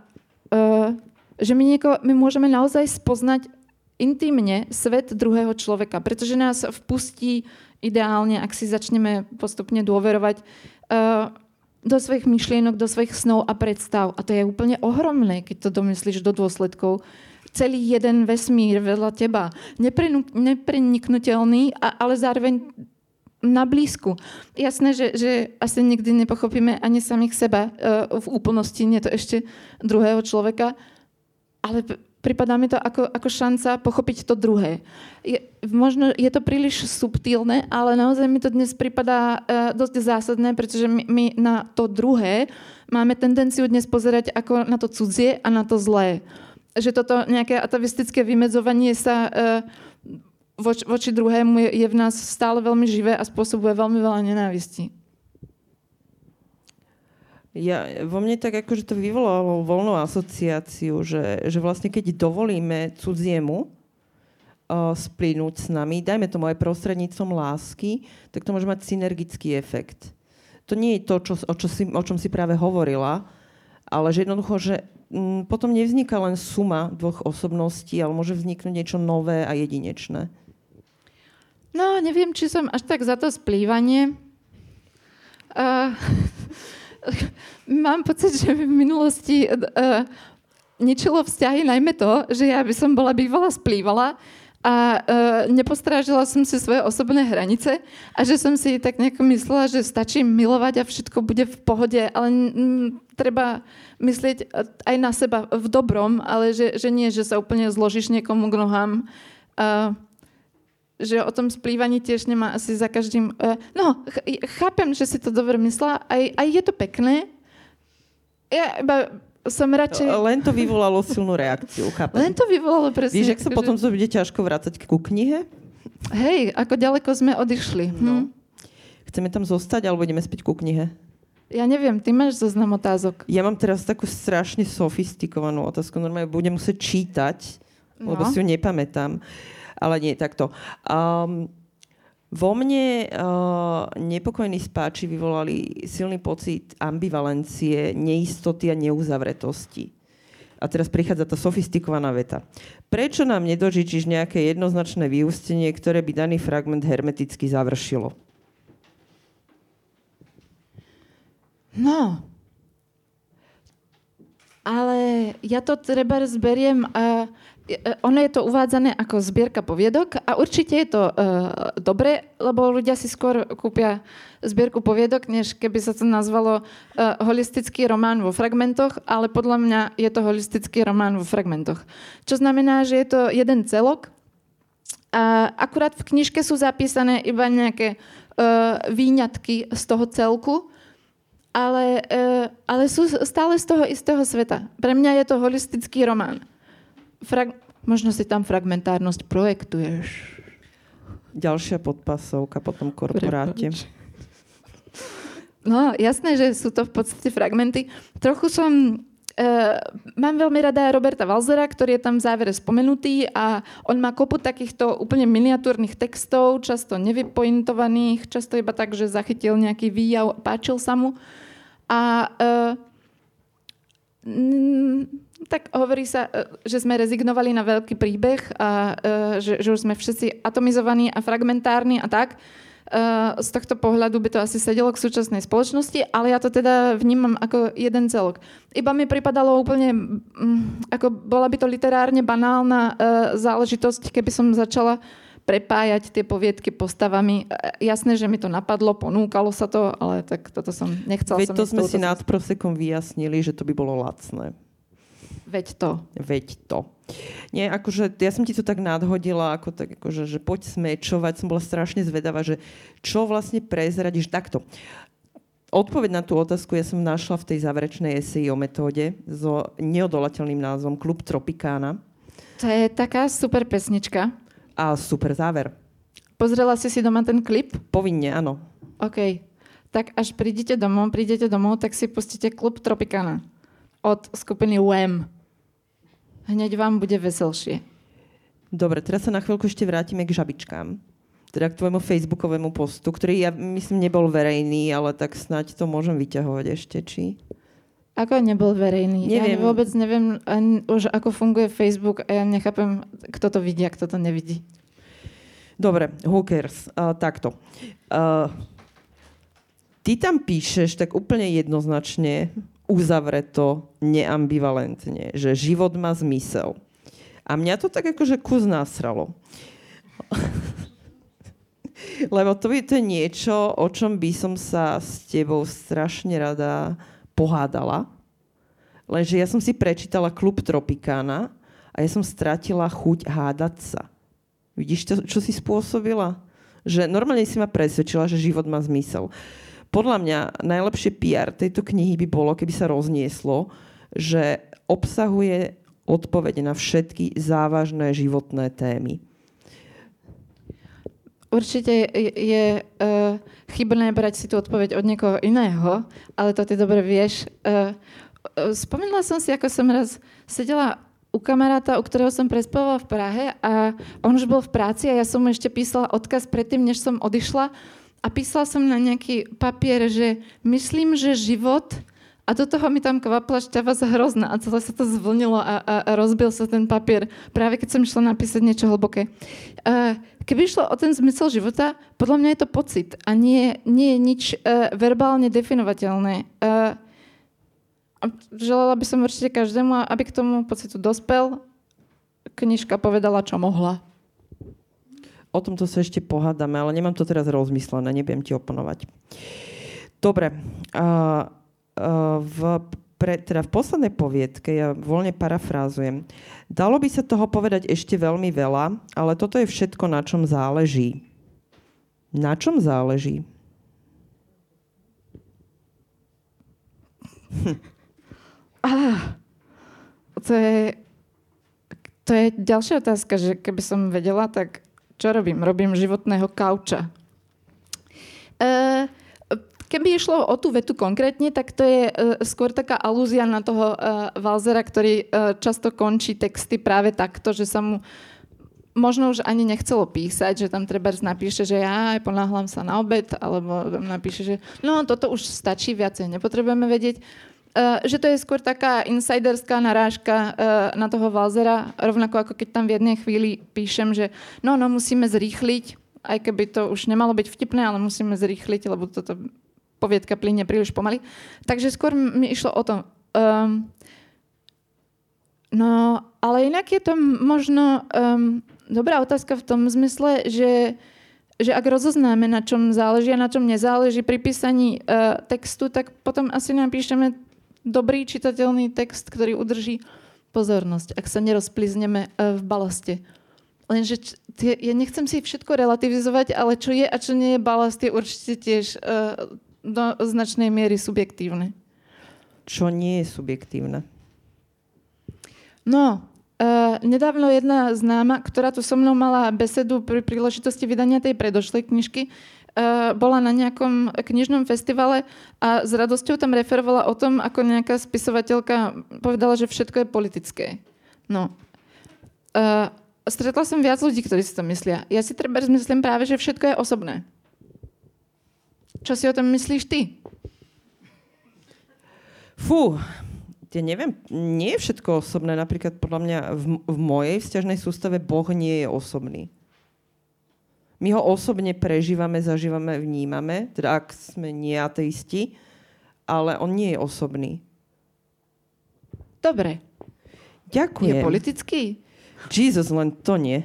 že my, nieko, my môžeme naozaj spoznať intimne svet druhého človeka, pretože nás vpustí ideálne, ak si začneme postupne dôverovať do svojich myšlienok, do svojich snov a predstav. A to je úplne ohromné, keď to domyslíš do dôsledkov. Celý jeden vesmír vedľa teba. Nepreniknutelný, ale zároveň na blízku. Jasné, že, že asi nikdy nepochopíme ani samých seba uh, v úplnosti, nie to ešte druhého človeka, ale pripadá mi to ako, ako šanca pochopiť to druhé. Je, možno je to príliš subtilné, ale naozaj mi to dnes pripadá uh, dosť zásadné, pretože my, my na to druhé máme tendenciu dnes pozerať ako na to cudzie a na to zlé. Že toto nejaké atavistické vymedzovanie sa uh, voč, voči druhému je, je v nás stále veľmi živé a spôsobuje veľmi veľa nenávistí. Ja, vo mne tak akože to vyvolalo voľnú asociáciu, že, že vlastne keď dovolíme cudziemu uh, splínuť s nami, dajme tomu aj prostredníctvom lásky, tak to môže mať synergický efekt. To nie je to, čo, o, čo si, o čom si práve hovorila, ale že jednoducho, že m, mm, potom nevzniká len suma dvoch osobností, ale môže vzniknúť niečo nové a jedinečné. No, neviem, či som až tak za to splývanie. Uh, <laughs> <laughs> mám pocit, že v minulosti uh, ničilo vzťahy najmä to, že ja by som bola bývala splývala a uh, nepostrážila som si svoje osobné hranice a že som si tak nejako myslela, že stačí milovať a všetko bude v pohode, ale mm, treba myslieť aj na seba v dobrom, ale že, že nie, že sa úplne zložíš niekomu k nohám. Uh, že o tom splývaní tiež nemá asi za každým... Uh, no, ch- chápem, že si to dobre myslela, aj, aj je to pekné. Ja iba som radšej... Len to vyvolalo silnú reakciu, chápem. Len to vyvolalo presne. Víš, ak sa potom to bude ťažko vrácať ku knihe? Hej, ako ďaleko sme odišli. No. Hm? Chceme tam zostať, alebo ideme späť ku knihe? Ja neviem, ty máš zoznam otázok. Ja mám teraz takú strašne sofistikovanú otázku. Normálne budem musieť čítať, no. lebo si ju nepamätám. Uh, ale nie takto. Um, vo mne uh, nepokojní spáči vyvolali silný pocit ambivalencie, neistoty a neuzavretosti. A teraz prichádza tá sofistikovaná veta. Prečo nám nedožičíš nejaké jednoznačné vyústenie, ktoré by daný fragment hermeticky završilo? No, ale ja to treba zberiem E, ono je to uvádzané ako zbierka poviedok a určite je to uh, dobre, lebo ľudia si skôr kúpia zbierku poviedok, než keby sa to nazvalo uh, holistický román vo fragmentoch, ale podľa mňa je to holistický román vo fragmentoch. Čo znamená, že je to jeden celok a akurát v knižke sú zapísané iba nejaké uh, výňatky z toho celku, ale, uh, ale sú stále z toho istého sveta. Pre mňa je to holistický román frag- možno si tam fragmentárnosť projektuješ. Ďalšia podpasovka po tom korporáte. No, jasné, že sú to v podstate fragmenty. Trochu som Uh, mám veľmi rada Roberta Walzera, ktorý je tam v závere spomenutý a on má kopu takýchto úplne miniatúrnych textov, často nevypointovaných, často iba tak, že zachytil nejaký výjav, páčil sa mu. A uh, tak hovorí sa, e, že sme rezignovali na veľký príbeh a e, že, že už sme všetci atomizovaní a fragmentárni a tak. E, z tohto pohľadu by to asi sedelo k súčasnej spoločnosti, ale ja to teda vnímam ako jeden celok. Iba mi pripadalo úplne, ako bola by to literárne banálna záležitosť, keby som začala prepájať tie poviedky postavami. Jasné, že mi to napadlo, ponúkalo sa to, ale tak toto som nechcela Veď som to sme si nad prosekom vyjasnili, že to by bolo lacné. Veď to. Veď to. Nie, akože ja som ti to tak nadhodila, ako tak, akože, že poď smečovať. Som bola strašne zvedavá, že čo vlastne prezradíš takto. Odpoveď na tú otázku ja som našla v tej záverečnej eseji o metóde so neodolateľným názvom Klub Tropikána. To je taká super pesnička. A super záver. Pozrela si si doma ten klip? Povinne, áno. OK. Tak až prídete domov, prídete domov, tak si pustíte klub Tropicana od skupiny Wham. Hneď vám bude veselšie. Dobre, teraz sa na chvíľku ešte vrátime k žabičkám. Teda k tvojmu facebookovému postu, ktorý ja myslím nebol verejný, ale tak snáď to môžem vyťahovať ešte, či? Ako nebol verejný? Neviem. Ja vôbec neviem ani už ako funguje Facebook a ja nechápem, kto to vidí a kto to nevidí. Dobre, cares? Uh, takto. Uh, ty tam píšeš tak úplne jednoznačne, uzavreto, neambivalentne, že život má zmysel. A mňa to tak akože kus násralo. <laughs> Lebo to, je, to niečo, o čom by som sa s tebou strašne rada pohádala. Lenže ja som si prečítala Klub Tropikána a ja som stratila chuť hádať sa. Vidíš, to, čo si spôsobila? Že normálne si ma presvedčila, že život má zmysel. Podľa mňa najlepšie PR tejto knihy by bolo, keby sa roznieslo, že obsahuje odpovede na všetky závažné životné témy. Určite je, je uh, chybné brať si tú odpoveď od niekoho iného, ale to ty dobre vieš. Uh, spomínala som si, ako som raz sedela u kamaráta, u ktorého som prespávala v Prahe a on už bol v práci a ja som mu ešte písala odkaz predtým, než som odišla a písala som na nejaký papier, že myslím, že život a do toho mi tam kvapla šťava hrozná a celé sa to zvlnilo a, a, a rozbil sa ten papier, práve keď som išla napísať niečo hlboké. Uh, keby išlo o ten zmysel života, podľa mňa je to pocit a nie, nie je nič uh, verbálne definovateľné. Uh, želala by som určite každému, aby k tomu pocitu dospel. Knižka povedala, čo mohla. O tomto sa ešte pohádame, ale nemám to teraz rozmyslené, nebudem ti oponovať. Dobre. Uh, v, pre, teda v poslednej poviedke, ja voľne parafrázujem, dalo by sa toho povedať ešte veľmi veľa, ale toto je všetko, na čom záleží. Na čom záleží? Hm. Ah, to je, to je ďalšia otázka, že keby som vedela, tak čo robím? Robím životného kauča. Uh, Keby išlo o tú vetu konkrétne, tak to je uh, skôr taká alúzia na toho uh, Valzera, ktorý uh, často končí texty práve takto, že sa mu možno už ani nechcelo písať, že tam treba napíše, že ja aj ponáhľam sa na obed, alebo napíše, že no toto už stačí, viacej nepotrebujeme vedieť. Uh, že to je skôr taká insiderská narážka uh, na toho Valzera, rovnako ako keď tam v jednej chvíli píšem, že no, no, musíme zrýchliť, aj keby to už nemalo byť vtipné, ale musíme zrýchliť, lebo toto poviedka plyne príliš pomaly. Takže skôr mi išlo o to. Um, no, ale inak je to možno um, dobrá otázka v tom zmysle, že, že ak rozoznáme, na čom záleží a na čom nezáleží pri písaní uh, textu, tak potom asi napíšeme dobrý čitateľný text, ktorý udrží pozornosť, ak sa nerozplizneme uh, v balaste. Lenže tie, ja nechcem si všetko relativizovať, ale čo je a čo nie je balast, je určite tiež uh, do značnej miery subjektívne. Čo nie je subjektívne? No, uh, nedávno jedna známa, ktorá tu so mnou mala besedu pri príležitosti vydania tej predošlej knižky, uh, bola na nejakom knižnom festivale a s radosťou tam referovala o tom, ako nejaká spisovateľka povedala, že všetko je politické. No. Uh, stretla som viac ľudí, ktorí si to myslia. Ja si treba myslím práve, že všetko je osobné. Čo si o tom myslíš ty? Fú, ja neviem, nie je všetko osobné. Napríklad podľa mňa v, v mojej vzťažnej sústave Boh nie je osobný. My ho osobne prežívame, zažívame, vnímame, teda ak sme nie ateisti, ale on nie je osobný. Dobre. Ďakujem. Je politický? Jesus, len to nie.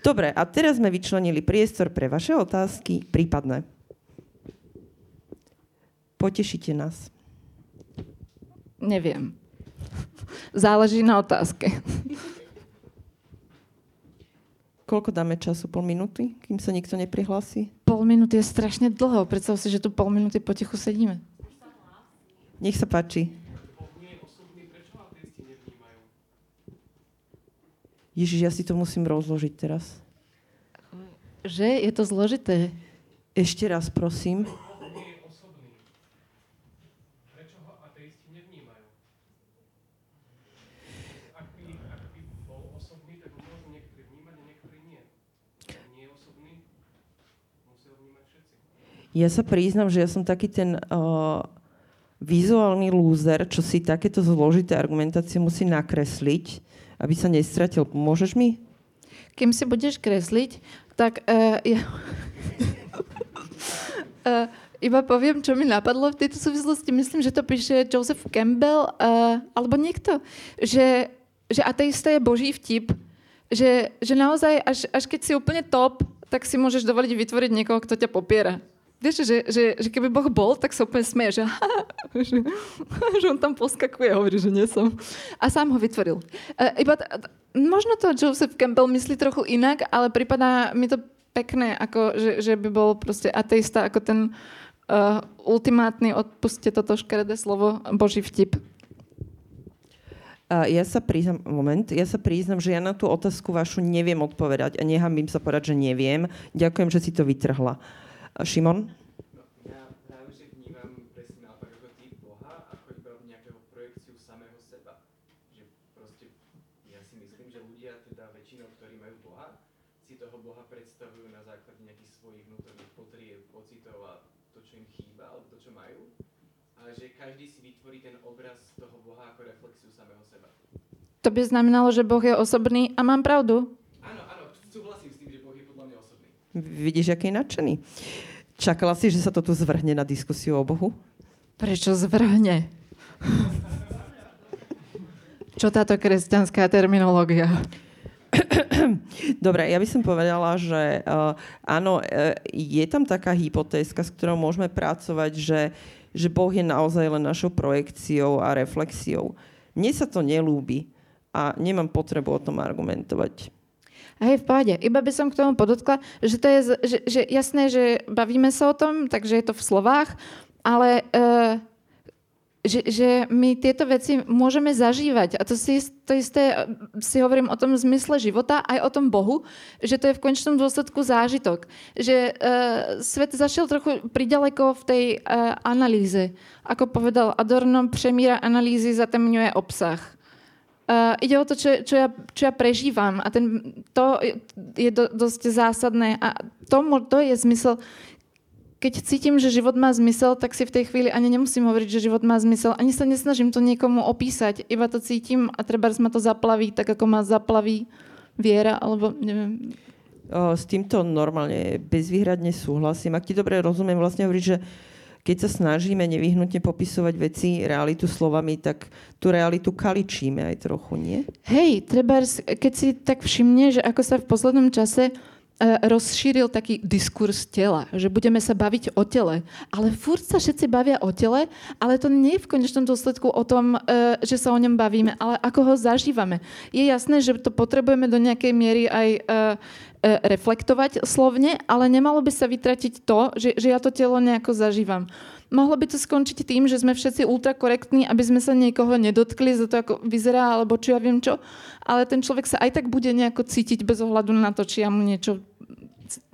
Dobre, a teraz sme vyčlenili priestor pre vaše otázky, prípadné. Potešíte nás. Neviem. Záleží na otázke. Koľko dáme času? Pol minúty, kým sa nikto neprihlási? Pol minúty je strašne dlho. Predstav si, že tu pol minúty potichu sedíme. Nech sa páči. Ježiš, ja si to musím rozložiť teraz. Že je to zložité. Ešte raz, prosím. nie je osobný. Prečo ho ateisti nevnímajú? Ak by, ak by bol osobný, tak ho môžu niektorí vnímať a niektorí nie. Ak nie je osobný, musia ho vnímať všetci. Ja sa priznam, že ja som taký ten uh, vizuálny lúzer, čo si takéto zložité argumentácie musí nakresliť, aby sa nestratil. Môžeš mi? Kým si budeš kresliť, tak uh, ja... uh, <laughs> iba poviem, čo mi napadlo v tejto súvislosti. Myslím, že to píše Joseph Campbell uh, alebo niekto, že, že ateista je boží vtip. Že, že naozaj, až, až keď si úplne top, tak si môžeš dovoliť vytvoriť niekoho, kto ťa popiera. Vieš, že, že, že keby Boh bol, tak sa úplne smeje, že, <laughs> že, že on tam poskakuje a hovorí, že nie som. A sám ho vytvoril. Uh, iba t- t- možno to Joseph Campbell myslí trochu inak, ale prípada mi to pekné, ako, že, že by bol proste ateista ako ten uh, ultimátny, odpuste toto škaredé slovo, boží vtip. Uh, ja sa priznam, moment, ja sa priznam, že ja na tú otázku vašu neviem odpovedať a nehambím sa povedať, že neviem. Ďakujem, že si to vytrhla. Uh, Šimon? Predstavujú na základe nejakých svojich vnútorných potrieb, pocitov a to, čo im chýba, alebo to, čo majú. Ale že každý si vytvorí ten obraz toho Boha ako reflexiu samého seba. To by znamenalo, že Boh je osobný a mám pravdu. Áno, áno, súhlasím s tým, že Boh je podľa mňa osobný. Vidíš, aký je nadšený. Čakala si, že sa to tu zvrhne na diskusiu o Bohu? Prečo zvrhne? Čo táto kresťanská terminológia? Dobre, ja by som povedala, že uh, áno, uh, je tam taká hypotézka, s ktorou môžeme pracovať, že, že Boh je naozaj len našou projekciou a reflexiou. Mne sa to nelúbi a nemám potrebu o tom argumentovať. Hej, v pohode. Iba by som k tomu podotkla, že to je, že, že jasné, že bavíme sa o tom, takže je to v slovách, ale uh, že, že my tieto veci môžeme zažívať. A to si to isté eh, si hovorím o tom zmysle života, aj o tom Bohu, že to je v končnom dôsledku zážitok. Že uh, svet zašiel trochu priďaleko v tej uh, analýze. Ako povedal Adorno, přemíra analýzy zatemňuje obsah. Uh, ide o to, čo, čo, ja, čo ja prežívam a ten, to je do, dosť zásadné a tomu, to je zmysel, keď cítim, že život má zmysel, tak si v tej chvíli ani nemusím hovoriť, že život má zmysel. Ani sa nesnažím to niekomu opísať, iba to cítim a treba ma to zaplaví, tak ako ma zaplaví viera, alebo neviem. O, S týmto normálne bezvýhradne súhlasím. Ak ti dobre rozumiem, vlastne hovoríš, že keď sa snažíme nevyhnutne popisovať veci, realitu slovami, tak tú realitu kaličíme aj trochu, nie? Hej, treba, keď si tak všimne, že ako sa v poslednom čase e, rozšíril taký diskurs tela, že budeme sa baviť o tele. Ale furt sa všetci bavia o tele, ale to nie je v konečnom dôsledku o tom, e, že sa o ňom bavíme, ale ako ho zažívame. Je jasné, že to potrebujeme do nejakej miery aj e, reflektovať slovne, ale nemalo by sa vytratiť to, že, že ja to telo nejako zažívam. Mohlo by to skončiť tým, že sme všetci ultrakorektní, aby sme sa niekoho nedotkli za to, ako vyzerá, alebo čo ja viem čo, ale ten človek sa aj tak bude nejako cítiť bez ohľadu na to, či ja mu niečo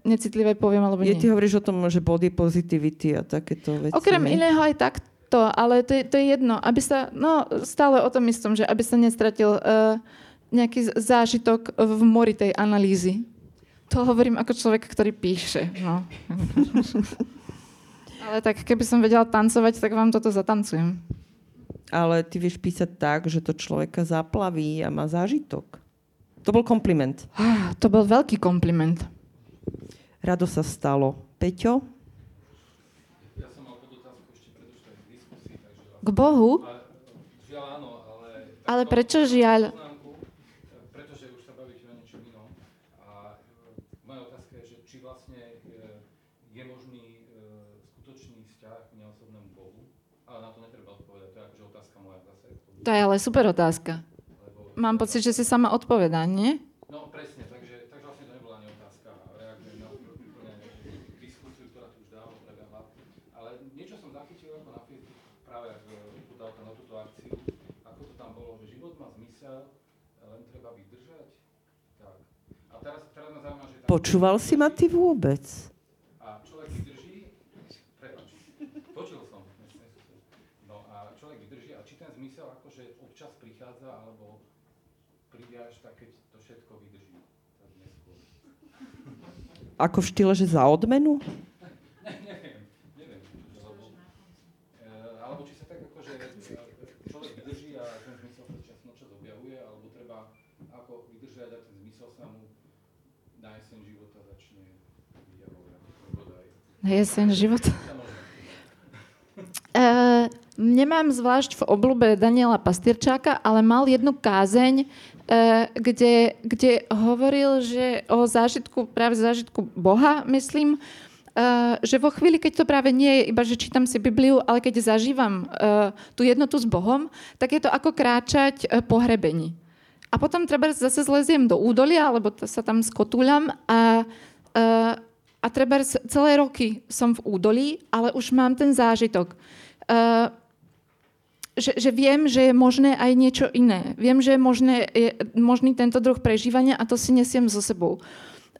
necitlivé poviem, alebo Je, nie. ty hovoríš o tom, že body positivity a takéto veci. Okrem iného aj takto, ale to je, to je jedno, aby sa, no stále o tom istom, že aby sa nestratil uh, nejaký zážitok v mori tej analýzy. To hovorím ako človek, ktorý píše. No. ale tak keby som vedela tancovať, tak vám toto zatancujem. Ale ty vieš písať tak, že to človeka zaplaví a má zážitok. To bol kompliment. Ah, To bol veľký kompliment. Rado sa stalo. Peťo? Ja som mal podotázku ešte predošlej diskusii, takže... K Bohu? Ale, žiaľ áno, ale... Ale prečo žiaľ? poznámku, e, pretože už sa bavíte o niečom inom. A e, moja otázka je, že či vlastne e, je možný e, skutočný vzťah k neosobnému Bohu. Ale na to netreba odpovedať, to je akože otázka moja zase. To je ale super otázka. Lebo, Mám pocit, že si sama odpovedá, nie? No presne, takže, takže vlastne to nebola ani otázka. Reagujem na úplne diskusiu, ktorá tu už dávno prebehla. Ale niečo som zachytil ako na Facebooku práve ak podal to na túto akciu. Ako to tam bolo, že život má zmysel, len treba vydržať. Tak. A teraz, teraz ma zaujíma, že... Počúval si ma ty vôbec? A človek vydrží, prepáč, počul som, no a človek vydrží a či ten zmysel akože občas prichádza, alebo príde až tak, keď to všetko vydrží, tak neskôr. Ako v štýle, že za odmenu? Neviem, neviem, lebo, e, alebo či sa tak akože e, človek vydrží a ten zmysel sa čas na čas objavuje, alebo treba ako vydržať a ten zmysel sa mu na jeseň života začne vyjavovať. Jeseň života. Možno. Uh, nemám zvlášť v oblúbe Daniela Pastierčáka, ale mal jednu kázeň, uh, kde, kde hovoril, že o zážitku, práve zážitku Boha, myslím, uh, že vo chvíli, keď to práve nie je iba, že čítam si Bibliu, ale keď zažívam uh, tú jednotu s Bohom, tak je to ako kráčať po hrebení. A potom treba zase zleziem do údolia, alebo sa tam skotúľam a, a treba celé roky som v údolí, ale už mám ten zážitok. Že, že viem, že je možné aj niečo iné. Viem, že je, možné, je možný tento druh prežívania a to si nesiem so sebou.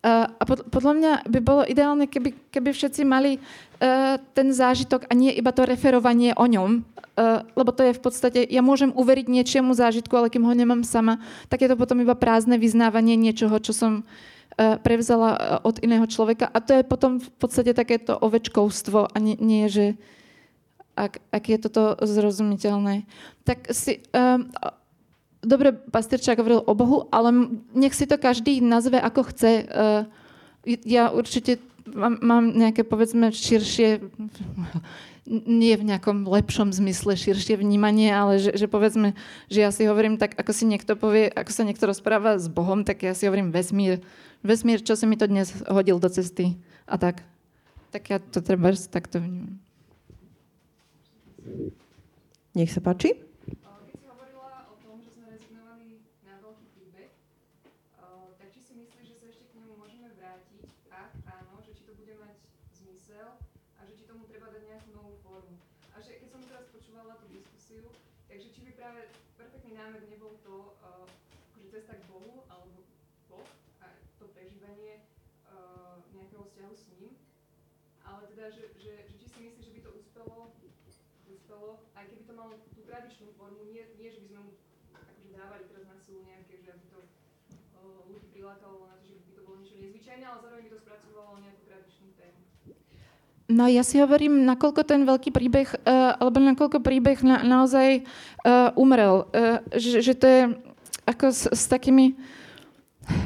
Uh, a pod, podľa mňa by bolo ideálne, keby, keby všetci mali uh, ten zážitok a nie iba to referovanie o ňom, uh, lebo to je v podstate, ja môžem uveriť niečiemu zážitku, ale kým ho nemám sama, tak je to potom iba prázdne vyznávanie niečoho, čo som uh, prevzala od iného človeka. A to je potom v podstate takéto ovečkovstvo a nie, nie že ak, ak je toto zrozumiteľné. Tak si... Um, dobre, Pasterčák hovoril o Bohu, ale nech si to každý nazve ako chce. Uh, ja určite mám, mám nejaké, povedzme, širšie, nie v nejakom lepšom zmysle širšie vnímanie, ale že, že povedzme, že ja si hovorím tak, ako si niekto povie, ako sa niekto rozpráva s Bohom, tak ja si hovorím vesmír. Vesmír, čo si mi to dnes hodil do cesty a tak. Tak ja to treba takto vnímam. Nech sa páči. Námed nebol to, akože cesta k Bohu, alebo Boh a to prežívanie nejakého vzťahu s ním, ale teda, že, že, že či si myslíš, že by to uspelo uspelo, aj keby to malo tú tradičnú formu, nie, nie že by sme mu akože dávali teraz na silu nejaké, že aby to uh, ľudí prilákalo na to, že by to bolo niečo nezvyčajné, ale zároveň by to spracovalo nejakú tradičnú tému. No ja si hovorím, nakoľko ten veľký príbeh, uh, alebo nakoľko príbeh na, naozaj uh, umrel. Uh, že, že to je ako s, s takými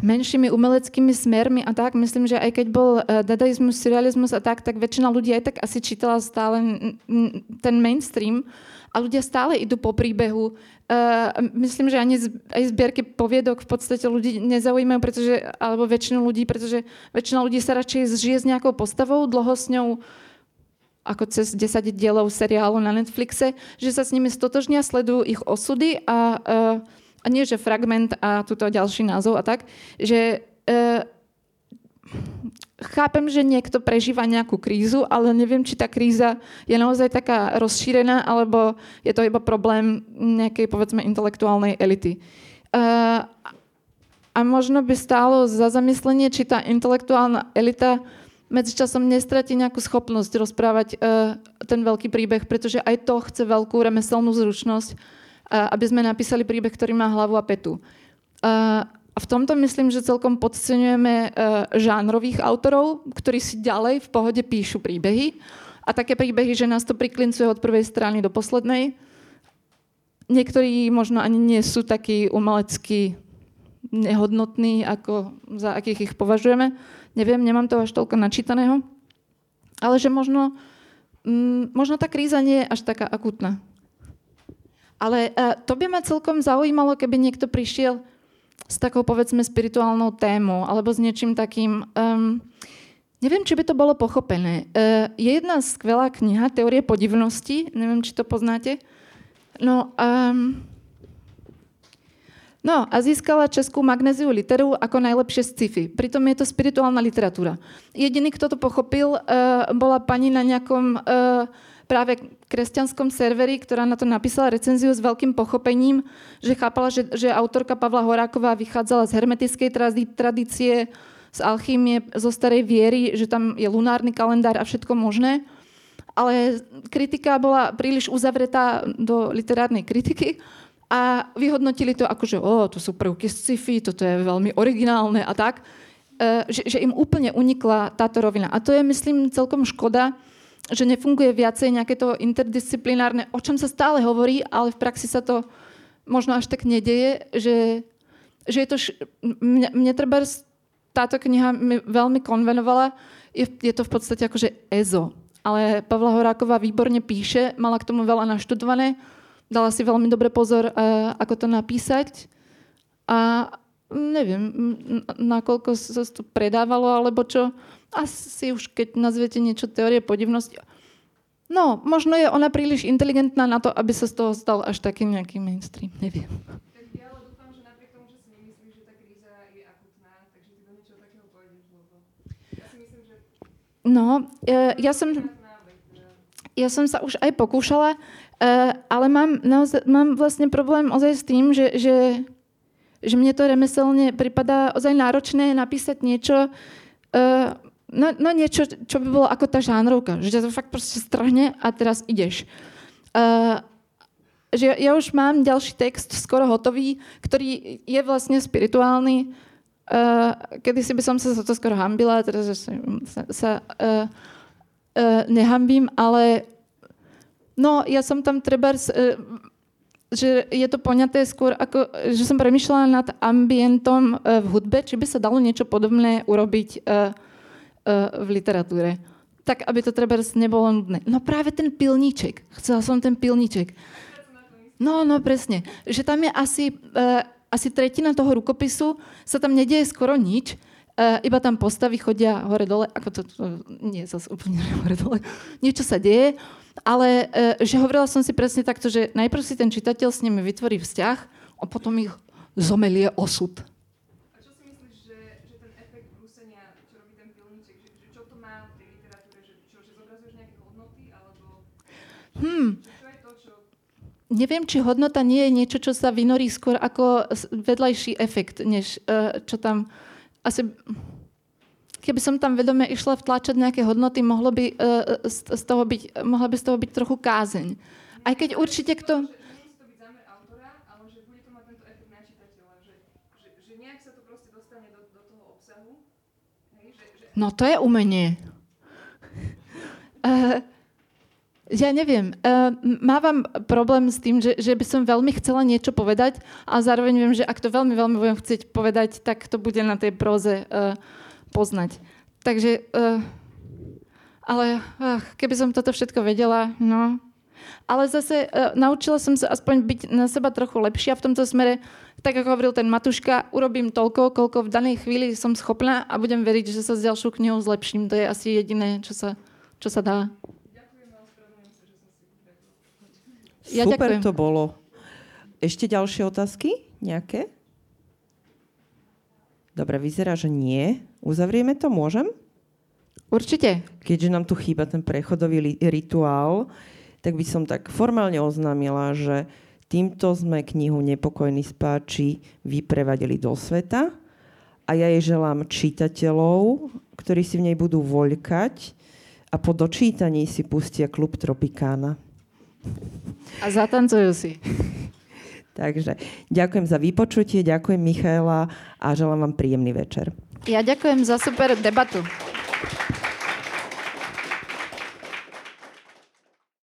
menšími umeleckými smermi a tak. Myslím, že aj keď bol uh, dadaizmus, surrealizmus a tak, tak väčšina ľudí aj tak asi čítala stále ten mainstream a ľudia stále idú po príbehu. Uh, myslím, že ani aj zbierky poviedok v podstate ľudí nezaujímajú, pretože, alebo väčšinu ľudí, pretože väčšina ľudí sa radšej žije s nejakou postavou, dlho s ňou ako cez 10 dielov seriálu na Netflixe, že sa s nimi stotožnia, sledujú ich osudy a uh, a nie, že fragment a tuto ďalší názov a tak, že e, chápem, že niekto prežíva nejakú krízu, ale neviem, či tá kríza je naozaj taká rozšírená, alebo je to iba problém nejakej, povedzme, intelektuálnej elity. E, a možno by stálo za zamyslenie, či tá intelektuálna elita medzičasom nestratí nejakú schopnosť rozprávať e, ten veľký príbeh, pretože aj to chce veľkú remeselnú zručnosť, aby sme napísali príbeh, ktorý má hlavu a petu. A v tomto myslím, že celkom podceňujeme e, žánrových autorov, ktorí si ďalej v pohode píšu príbehy. A také príbehy, že nás to priklincuje od prvej strany do poslednej. Niektorí možno ani nie sú takí umelecky nehodnotní, ako za akých ich považujeme. Neviem, nemám to až toľko načítaného. Ale že možno, mm, možno tá kríza nie je až taká akutná. Ale uh, to by ma celkom zaujímalo, keby niekto prišiel s takou, povedzme, spirituálnou témou alebo s niečím takým... Um, neviem, či by to bolo pochopené. Uh, je jedna skvelá kniha, Teórie podivnosti, neviem, či to poznáte. No, um, no a získala českú magnéziu literu ako najlepšie sci-fi. Pritom je to spirituálna literatúra. Jediný, kto to pochopil, uh, bola pani na nejakom... Uh, práve kresťanskom serveri, ktorá na to napísala recenziu s veľkým pochopením, že chápala, že, že autorka Pavla Horáková vychádzala z hermetickej tradície, z alchýmie, zo starej viery, že tam je lunárny kalendár a všetko možné. Ale kritika bola príliš uzavretá do literárnej kritiky a vyhodnotili to ako, že o, to sú prvky sci-fi, toto je veľmi originálne a tak, e, že, že im úplne unikla táto rovina. A to je, myslím, celkom škoda, že nefunguje viacej nejaké to interdisciplinárne, o čom sa stále hovorí, ale v praxi sa to možno až tak nedeje, že, že je to... Š- mne, mne treba táto kniha mi veľmi konvenovala. Je, je to v podstate akože EZO. Ale Pavla Horáková výborne píše, mala k tomu veľa naštudované dala si veľmi dobre pozor, uh, ako to napísať. A neviem, nakoľko sa to predávalo, alebo čo. Asi už keď nazviete niečo teórie podivnosti. No, možno je ona príliš inteligentná na to, aby sa z toho stal až taký nejaký mainstream. Neviem. No, uh, ja som... Ja som sa už aj pokúšala. Uh, ale mám, naozaj, mám vlastne problém ozaj s tým, že, že, že mne to remeselne pripadá ozaj náročné napísať niečo, uh, no, no niečo, čo by bolo ako tá žánrovka, že to fakt proste strhne a teraz ideš. Uh, že ja už mám ďalší text skoro hotový, ktorý je vlastne spirituálny. Uh, kedy si by som sa za to skoro hambila, teraz sa, sa uh, uh, nehambím, ale No, ja som tam treba, e, že je to poňaté skôr ako, že som premyšľala nad ambientom e, v hudbe, či by sa dalo niečo podobné urobiť e, v literatúre. Tak, aby to treba nebolo nudné. No práve ten pilníček. Chcela som ten pilníček. No, no presne. Že tam je asi, asi tretina toho rukopisu, sa tam nedieje skoro nič, iba tam postavy chodia hore-dole, ako to, to nie zase úplne <laughs> hore-dole. Niečo sa deje ale e, že hovorila som si presne takto, že najprv si ten čitateľ s nimi vytvorí vzťah a potom ich zomelie osud. A čo si myslíš, že, že ten efekt brúsenia, čo robí ten pilníček, že, že čo to má v tej literatúre, že, čo, že zobrazuješ nejaké hodnoty, alebo... Hmm. Neviem, či hodnota nie je niečo, čo sa vynorí skôr ako vedľajší efekt, než uh, čo tam... Asi keby som tam vedome išla vtlačať nejaké hodnoty, mohlo by, uh, z toho byť, mohla by z toho byť trochu kázeň. Aj keď určite kto... No to je umenie. <laughs> Ja neviem. Uh, mávam problém s tým, že, že by som veľmi chcela niečo povedať a zároveň viem, že ak to veľmi, veľmi budem chcieť povedať, tak to bude na tej proze uh, poznať. Takže, uh, ale uh, keby som toto všetko vedela, no. Ale zase uh, naučila som sa aspoň byť na seba trochu lepšia v tomto smere. Tak ako hovoril ten Matuška, urobím toľko, koľko v danej chvíli som schopná a budem veriť, že sa s ďalšou knihou zlepším. To je asi jediné, čo sa, čo sa dá. Ja Super ďakujem. to bolo. Ešte ďalšie otázky? Nejaké? Dobre, vyzerá, že nie. Uzavrieme to, môžem? Určite. Keďže nám tu chýba ten prechodový rituál, tak by som tak formálne oznámila, že týmto sme knihu Nepokojní spáči vyprevadili do sveta a ja jej želám čitateľov, ktorí si v nej budú voľkať a po dočítaní si pustia klub Tropikána. A zatancujú si. <laughs> Takže ďakujem za vypočutie, ďakujem Michaela a želám vám príjemný večer. Ja ďakujem za super debatu.